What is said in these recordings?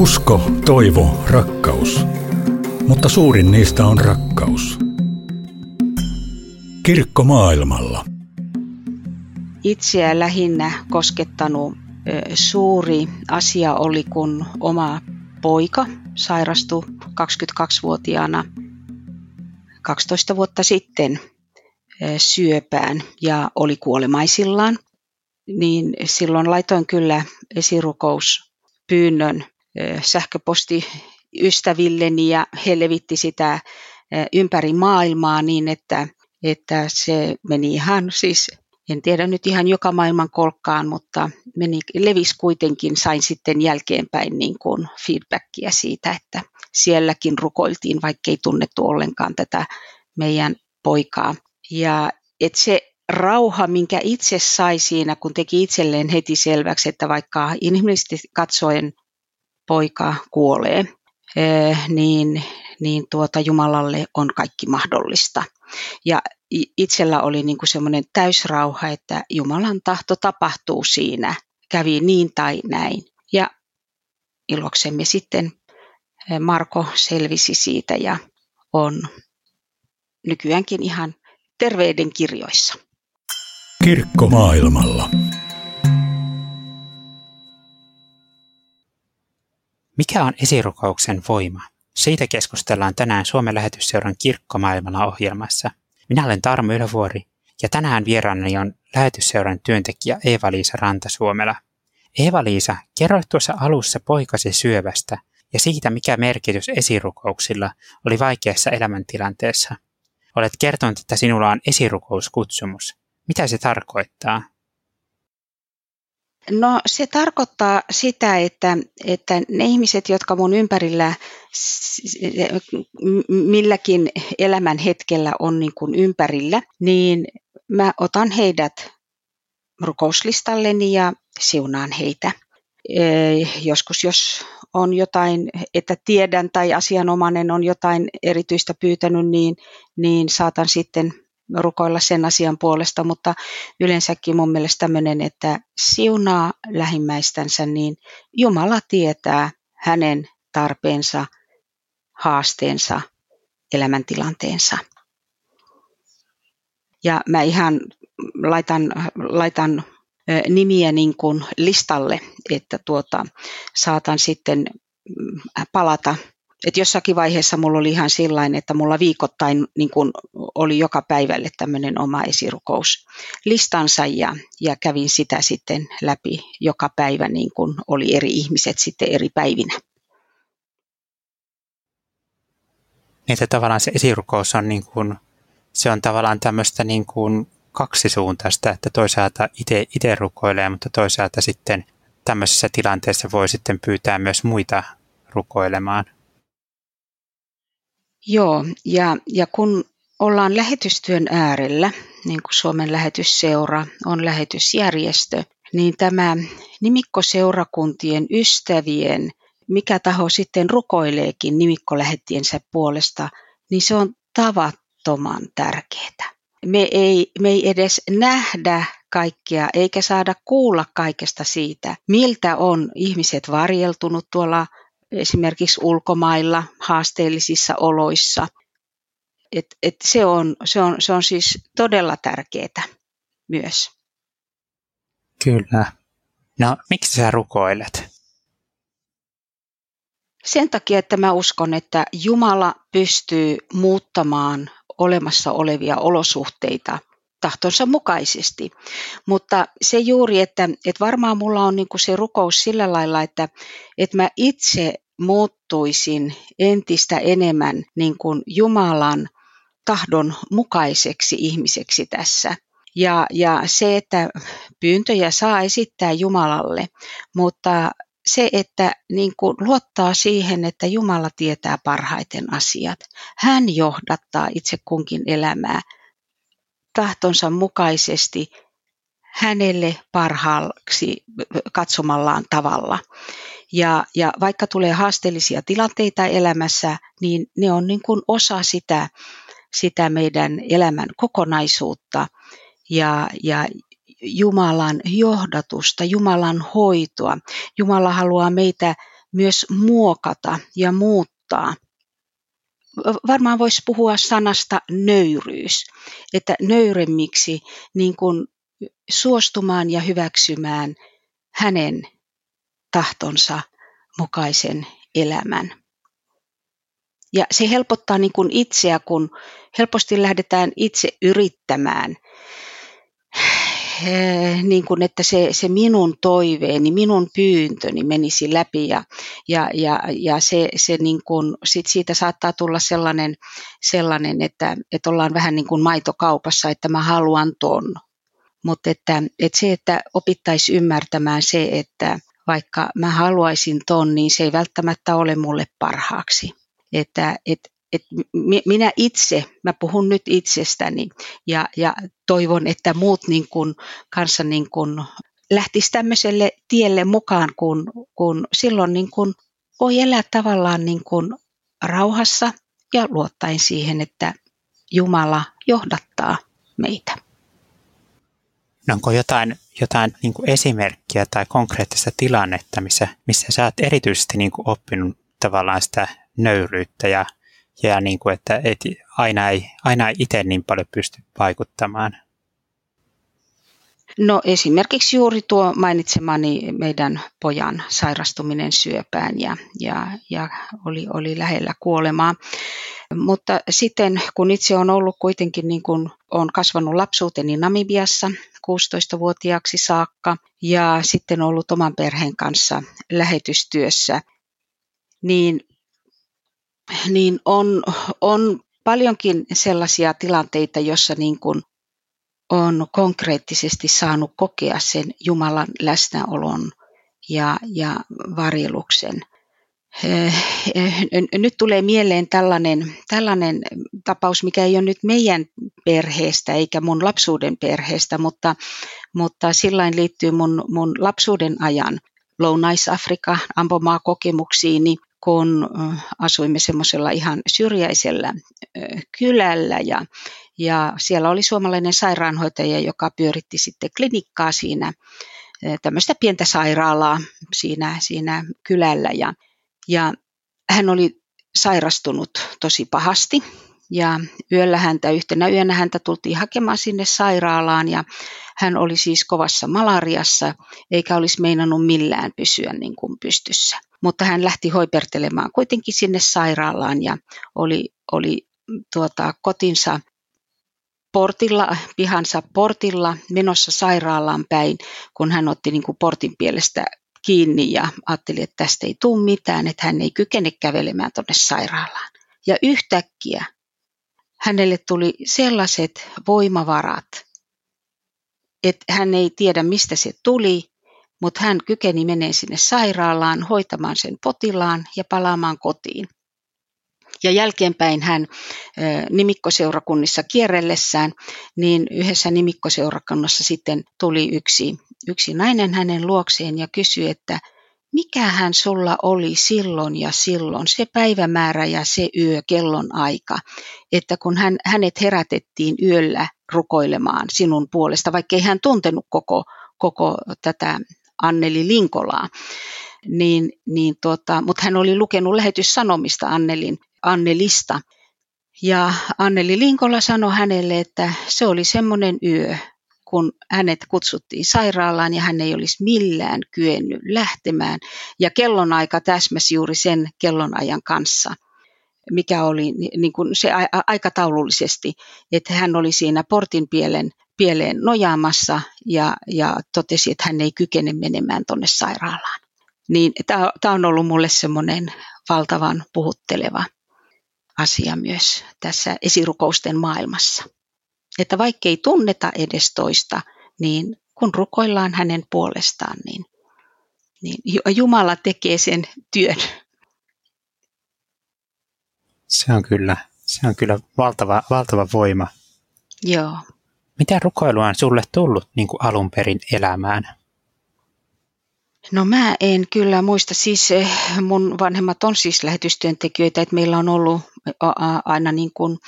Usko, toivo, rakkaus. Mutta suurin niistä on rakkaus. Kirkko maailmalla. Itseä lähinnä koskettanut suuri asia oli, kun oma poika sairastui 22-vuotiaana 12 vuotta sitten syöpään ja oli kuolemaisillaan. Niin silloin laitoin kyllä esirukouspyynnön sähköposti ystävilleni ja he levitti sitä ympäri maailmaa niin, että, että se meni ihan siis en tiedä nyt ihan joka maailman kolkkaan, mutta meni, levisi kuitenkin, sain sitten jälkeenpäin niin kuin feedbackia siitä, että sielläkin rukoiltiin, vaikkei tunnettu ollenkaan tätä meidän poikaa. Ja että se rauha, minkä itse sai siinä, kun teki itselleen heti selväksi, että vaikka inhimillisesti katsoen poika kuolee, eh, niin, niin tuota Jumalalle on kaikki mahdollista. Ja itsellä oli niin kuin semmoinen täysrauha, että Jumalan tahto tapahtuu siinä, kävi niin tai näin. Ja iloksemme sitten eh, Marko selvisi siitä ja on nykyäänkin ihan terveyden kirjoissa. Kirkko maailmalla. Mikä on esirukouksen voima? Siitä keskustellaan tänään Suomen lähetysseuran Kirkkomaailmalla ohjelmassa. Minä olen Tarmo Ylövuori ja tänään vieraanani on lähetysseuran työntekijä Eeva-Liisa Rantasuomela. Eeva-Liisa, kerroit tuossa alussa poikasi syövästä ja siitä, mikä merkitys esirukouksilla oli vaikeassa elämäntilanteessa. Olet kertonut, että sinulla on esirukouskutsumus. Mitä se tarkoittaa? No se tarkoittaa sitä, että, että ne ihmiset, jotka mun ympärillä milläkin elämän hetkellä on niin kuin ympärillä, niin mä otan heidät rukouslistalleni ja siunaan heitä. Joskus jos on jotain, että tiedän tai asianomainen on jotain erityistä pyytänyt, niin, niin saatan sitten rukoilla sen asian puolesta, mutta yleensäkin mun mielestä tämmöinen, että siunaa lähimmäistänsä, niin Jumala tietää hänen tarpeensa, haasteensa, elämäntilanteensa. Ja mä ihan laitan, laitan nimiä niin kuin listalle, että tuota, saatan sitten mm, palata et jossakin vaiheessa mulla oli ihan sillain, että mulla viikoittain niin kun oli joka päivälle tämmöinen oma esirukous listansa ja, ja kävin sitä sitten läpi joka päivä niin kuin oli eri ihmiset sitten eri päivinä. Niin että tavallaan se esirukous on, niin kuin, se on tavallaan tämmöistä niin kuin kaksisuuntaista, että toisaalta itse rukoilee, mutta toisaalta sitten tämmöisessä tilanteessa voi sitten pyytää myös muita rukoilemaan. Joo, ja, ja kun ollaan lähetystyön äärellä, niin kuin Suomen lähetysseura on lähetysjärjestö, niin tämä nimikkoseurakuntien ystävien, mikä taho sitten rukoileekin nimikkolähettiensä puolesta, niin se on tavattoman tärkeää. Me ei, me ei edes nähdä kaikkea eikä saada kuulla kaikesta siitä, miltä on ihmiset varjeltunut tuolla esimerkiksi ulkomailla haasteellisissa oloissa. Et, et se, on, se, on, se on siis todella tärkeää myös. Kyllä. No, miksi sä rukoilet? Sen takia, että mä uskon, että Jumala pystyy muuttamaan olemassa olevia olosuhteita tahtonsa mukaisesti. Mutta se juuri, että, että varmaan mulla on niin kuin se rukous sillä lailla, että, että mä itse muuttuisin entistä enemmän niin kuin Jumalan tahdon mukaiseksi ihmiseksi tässä. Ja, ja se, että pyyntöjä saa esittää Jumalalle, mutta se, että niin kuin luottaa siihen, että Jumala tietää parhaiten asiat. Hän johdattaa itse kunkin elämää tahtonsa mukaisesti hänelle parhaaksi katsomallaan tavalla. Ja, ja vaikka tulee haasteellisia tilanteita elämässä, niin ne on niin kuin osa sitä, sitä meidän elämän kokonaisuutta ja, ja Jumalan johdatusta, Jumalan hoitoa. Jumala haluaa meitä myös muokata ja muuttaa. Varmaan voisi puhua sanasta nöyryys, että nöyremmiksi niin kuin suostumaan ja hyväksymään hänen tahtonsa mukaisen elämän. Ja se helpottaa niin kuin itseä, kun helposti lähdetään itse yrittämään niin kuin, että se, se minun toiveeni, minun pyyntöni menisi läpi ja, ja, ja, ja se, se niin kuin, sit siitä saattaa tulla sellainen, sellainen että, että ollaan vähän niin kuin maitokaupassa, että mä haluan ton. Mutta että, että se, että opittaisi ymmärtämään se, että vaikka mä haluaisin ton, niin se ei välttämättä ole mulle parhaaksi. Että et, et minä itse, mä puhun nyt itsestäni ja, ja toivon, että muut niin kun, kanssa niin kun lähtisi tämmöiselle tielle mukaan, kun, kun silloin niin kun voi elää tavallaan niin kun rauhassa ja luottaen siihen, että Jumala johdattaa meitä. No onko jotain, jotain niin kuin esimerkkiä tai konkreettista tilannetta, missä, missä sä oot erityisesti niin kuin oppinut tavallaan sitä nöyryyttä ja ja niin kuin, että, että aina ei, aina ei itse niin paljon pysty vaikuttamaan. No esimerkiksi juuri tuo mainitsemani meidän pojan sairastuminen syöpään ja, ja, ja oli, oli lähellä kuolemaa. Mutta sitten kun itse on ollut kuitenkin niin kuin on kasvanut lapsuuteni Namibiassa 16-vuotiaaksi saakka ja sitten ollut oman perheen kanssa lähetystyössä, niin niin on, on paljonkin sellaisia tilanteita, jossa niin on konkreettisesti saanut kokea sen Jumalan läsnäolon ja, ja varjeluksen. Eh, nyt tulee mieleen tällainen, tällainen tapaus, mikä ei ole nyt meidän perheestä eikä mun lapsuuden perheestä, mutta, mutta sillain liittyy mun, mun lapsuuden ajan Lounais-Afrika ampomaa kokemuksiini kun asuimme semmoisella ihan syrjäisellä kylällä ja, ja siellä oli suomalainen sairaanhoitaja, joka pyöritti sitten klinikkaa siinä, tämmöistä pientä sairaalaa siinä, siinä kylällä ja, ja hän oli sairastunut tosi pahasti ja yöllä häntä, yhtenä yönä häntä tultiin hakemaan sinne sairaalaan ja hän oli siis kovassa malariassa eikä olisi meinannut millään pysyä niin kuin pystyssä. Mutta hän lähti hoipertelemaan kuitenkin sinne sairaalaan ja oli, oli tuota, kotinsa portilla, pihansa portilla menossa sairaalaan päin, kun hän otti niin kuin portin pielestä kiinni ja ajatteli, että tästä ei tule mitään, että hän ei kykene kävelemään tuonne sairaalaan. Ja yhtäkkiä hänelle tuli sellaiset voimavarat, että hän ei tiedä mistä se tuli, mutta hän kykeni menee sinne sairaalaan hoitamaan sen potilaan ja palaamaan kotiin. Ja jälkeenpäin hän nimikkoseurakunnissa kierrellessään, niin yhdessä nimikkoseurakunnassa sitten tuli yksi, yksi nainen hänen luokseen ja kysyi, että mikähän sulla oli silloin ja silloin, se päivämäärä ja se yö, kellon aika, että kun hän, hänet herätettiin yöllä rukoilemaan sinun puolesta, vaikka ei hän tuntenut koko, koko tätä Anneli Linkolaa, niin, niin tota, mutta hän oli lukenut lähetyssanomista Annelin, Annelista. Ja Anneli Linkola sanoi hänelle, että se oli semmoinen yö, kun hänet kutsuttiin sairaalaan ja hän ei olisi millään kyennyt lähtemään. Ja kellonaika täsmäsi juuri sen kellonajan kanssa, mikä oli niin kuin se aikataulullisesti, että hän oli siinä portin pielen, pieleen nojaamassa ja, ja totesi, että hän ei kykene menemään tuonne sairaalaan. Niin tämä on ollut mulle semmoinen valtavan puhutteleva asia myös tässä esirukousten maailmassa että vaikka ei tunneta edes toista, niin kun rukoillaan hänen puolestaan, niin, niin Jumala tekee sen työn. Se on kyllä, se on kyllä valtava, valtava voima. Joo. Mitä rukoilua on sulle tullut niin kuin alun perin elämään? No mä en kyllä muista, siis eh, mun vanhemmat on siis lähetystyöntekijöitä, että meillä on ollut aina niin kuin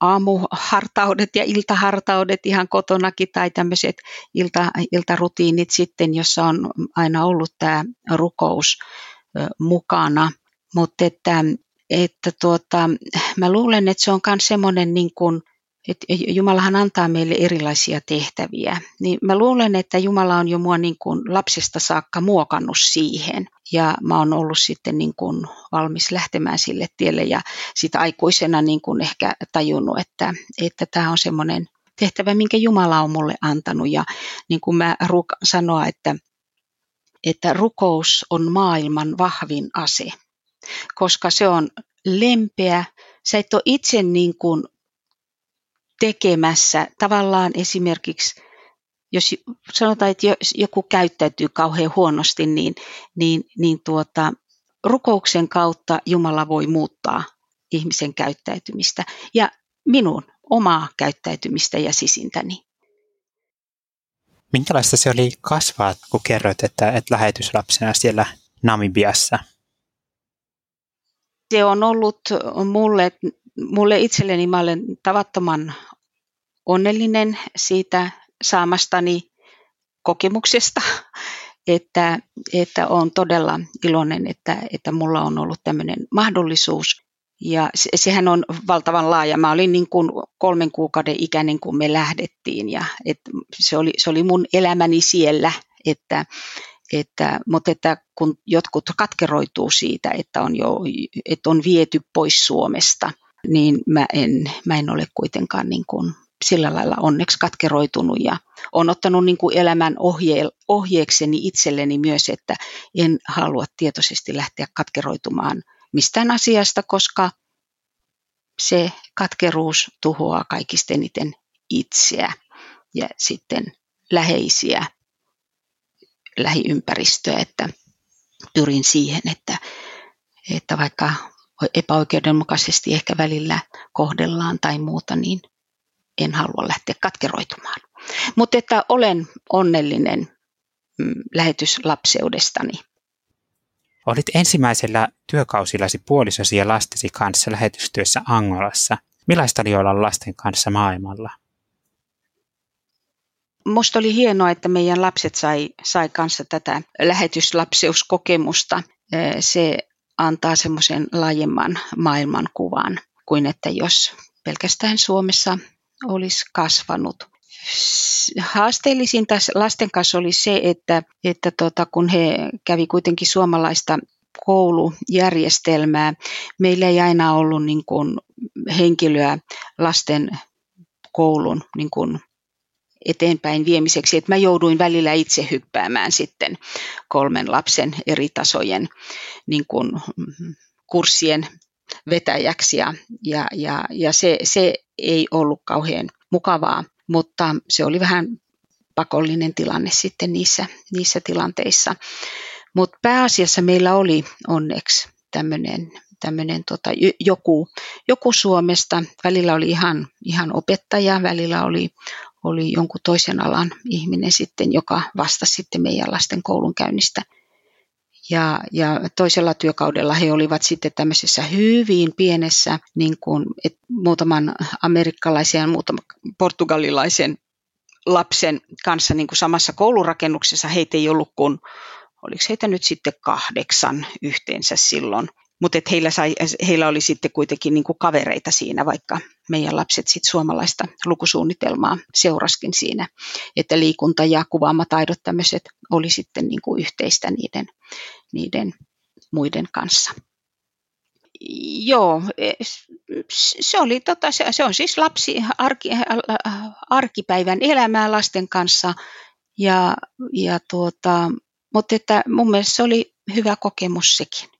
aamuhartaudet ja iltahartaudet ihan kotonakin tai tämmöiset ilta, iltarutiinit sitten, jossa on aina ollut tämä rukous mukana. Mutta että, että tuota, mä luulen, että se on myös semmoinen niin kuin, että Jumalahan antaa meille erilaisia tehtäviä, niin mä luulen, että Jumala on jo mua niin kuin lapsesta saakka muokannut siihen. Ja mä oon ollut sitten niin kuin valmis lähtemään sille tielle ja sitä aikuisena niin kuin ehkä tajunnut, että, että tämä on semmoinen tehtävä, minkä Jumala on mulle antanut. Ja niin kuin mä ruukan sanoa, että, että rukous on maailman vahvin ase, koska se on lempeä. Sä et ole itse niin kuin tekemässä tavallaan esimerkiksi, jos sanotaan, että jos joku käyttäytyy kauhean huonosti, niin, niin, niin tuota, rukouksen kautta Jumala voi muuttaa ihmisen käyttäytymistä ja minun omaa käyttäytymistä ja sisintäni. Minkälaista se oli kasvaa, kun kerroit, että, että lähetyslapsena siellä Namibiassa? Se on ollut mulle mulle itselleni mä olen tavattoman onnellinen siitä saamastani kokemuksesta, että, että olen todella iloinen, että, että mulla on ollut tämmöinen mahdollisuus. Ja se, sehän on valtavan laaja. Mä olin niin kuin kolmen kuukauden ikäinen, kun me lähdettiin. Ja et se, oli, se oli mun elämäni siellä, että, että, mutta että kun jotkut katkeroituu siitä, että on, jo, että on viety pois Suomesta – niin mä en, mä en ole kuitenkaan niin kuin sillä lailla onneksi katkeroitunut ja on ottanut niin kuin elämän ohje, ohjeekseni itselleni myös, että en halua tietoisesti lähteä katkeroitumaan mistään asiasta, koska se katkeruus tuhoaa kaikista eniten itseä ja sitten läheisiä, lähiympäristöä, että pyrin siihen, että, että vaikka epäoikeudenmukaisesti ehkä välillä kohdellaan tai muuta, niin en halua lähteä katkeroitumaan. Mutta että olen onnellinen mm, lähetyslapseudestani. Olit ensimmäisellä työkausillasi puolisosi ja lastesi kanssa lähetystyössä Angolassa. Millaista oli olla lasten kanssa maailmalla? Musta oli hienoa, että meidän lapset sai, sai kanssa tätä lähetyslapseuskokemusta. Se antaa semmoisen laajemman maailmankuvan kuin että jos pelkästään Suomessa olisi kasvanut. Haasteellisin tässä lasten kanssa oli se, että, että tota, kun he kävi kuitenkin suomalaista koulujärjestelmää, meillä ei aina ollut niin kuin henkilöä lasten koulun niin kuin eteenpäin viemiseksi, että mä jouduin välillä itse hyppäämään sitten kolmen lapsen eri tasojen niin kuin, kurssien vetäjäksi ja, ja, ja, ja se, se ei ollut kauhean mukavaa, mutta se oli vähän pakollinen tilanne sitten niissä, niissä tilanteissa. Mutta pääasiassa meillä oli onneksi tämmöinen tämmöinen tota, joku, joku Suomesta. Välillä oli ihan, ihan opettaja, välillä oli, oli jonkun toisen alan ihminen sitten, joka vastasi sitten meidän lasten koulunkäynnistä. Ja, ja toisella työkaudella he olivat sitten tämmöisessä hyvin pienessä, niin kuin, et muutaman amerikkalaisen ja muutaman portugalilaisen lapsen kanssa niin kuin samassa koulurakennuksessa. Heitä ei ollut kuin, oliko heitä nyt sitten kahdeksan yhteensä silloin. Mutta heillä, sai, heillä oli sitten kuitenkin niin kuin kavereita siinä, vaikka meidän lapset sitten suomalaista lukusuunnitelmaa seuraskin siinä, että liikunta ja kuvaamataidot tämmöiset oli sitten niin kuin yhteistä niiden, niiden muiden kanssa. Joo, se, oli, tota, se, se on siis lapsi, arki, arkipäivän elämää lasten kanssa, ja, ja tuota, mutta että mun mielestä se oli hyvä kokemus sekin.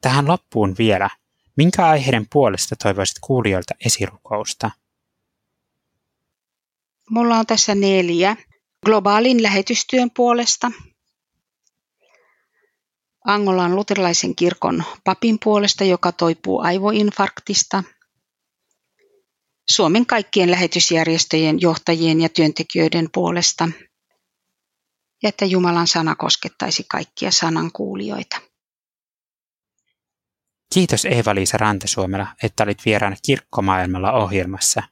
Tähän loppuun vielä. Minkä aiheiden puolesta toivoisit kuulijoilta esirukousta? Mulla on tässä neljä. Globaalin lähetystyön puolesta, Angolan luterilaisen kirkon papin puolesta, joka toipuu aivoinfarktista, Suomen kaikkien lähetysjärjestöjen johtajien ja työntekijöiden puolesta, ja että Jumalan sana koskettaisi kaikkia sanan kuulijoita. Kiitos Eeva-Liisa Rantesuomela, että olit vieraana Kirkkomaailmalla ohjelmassa.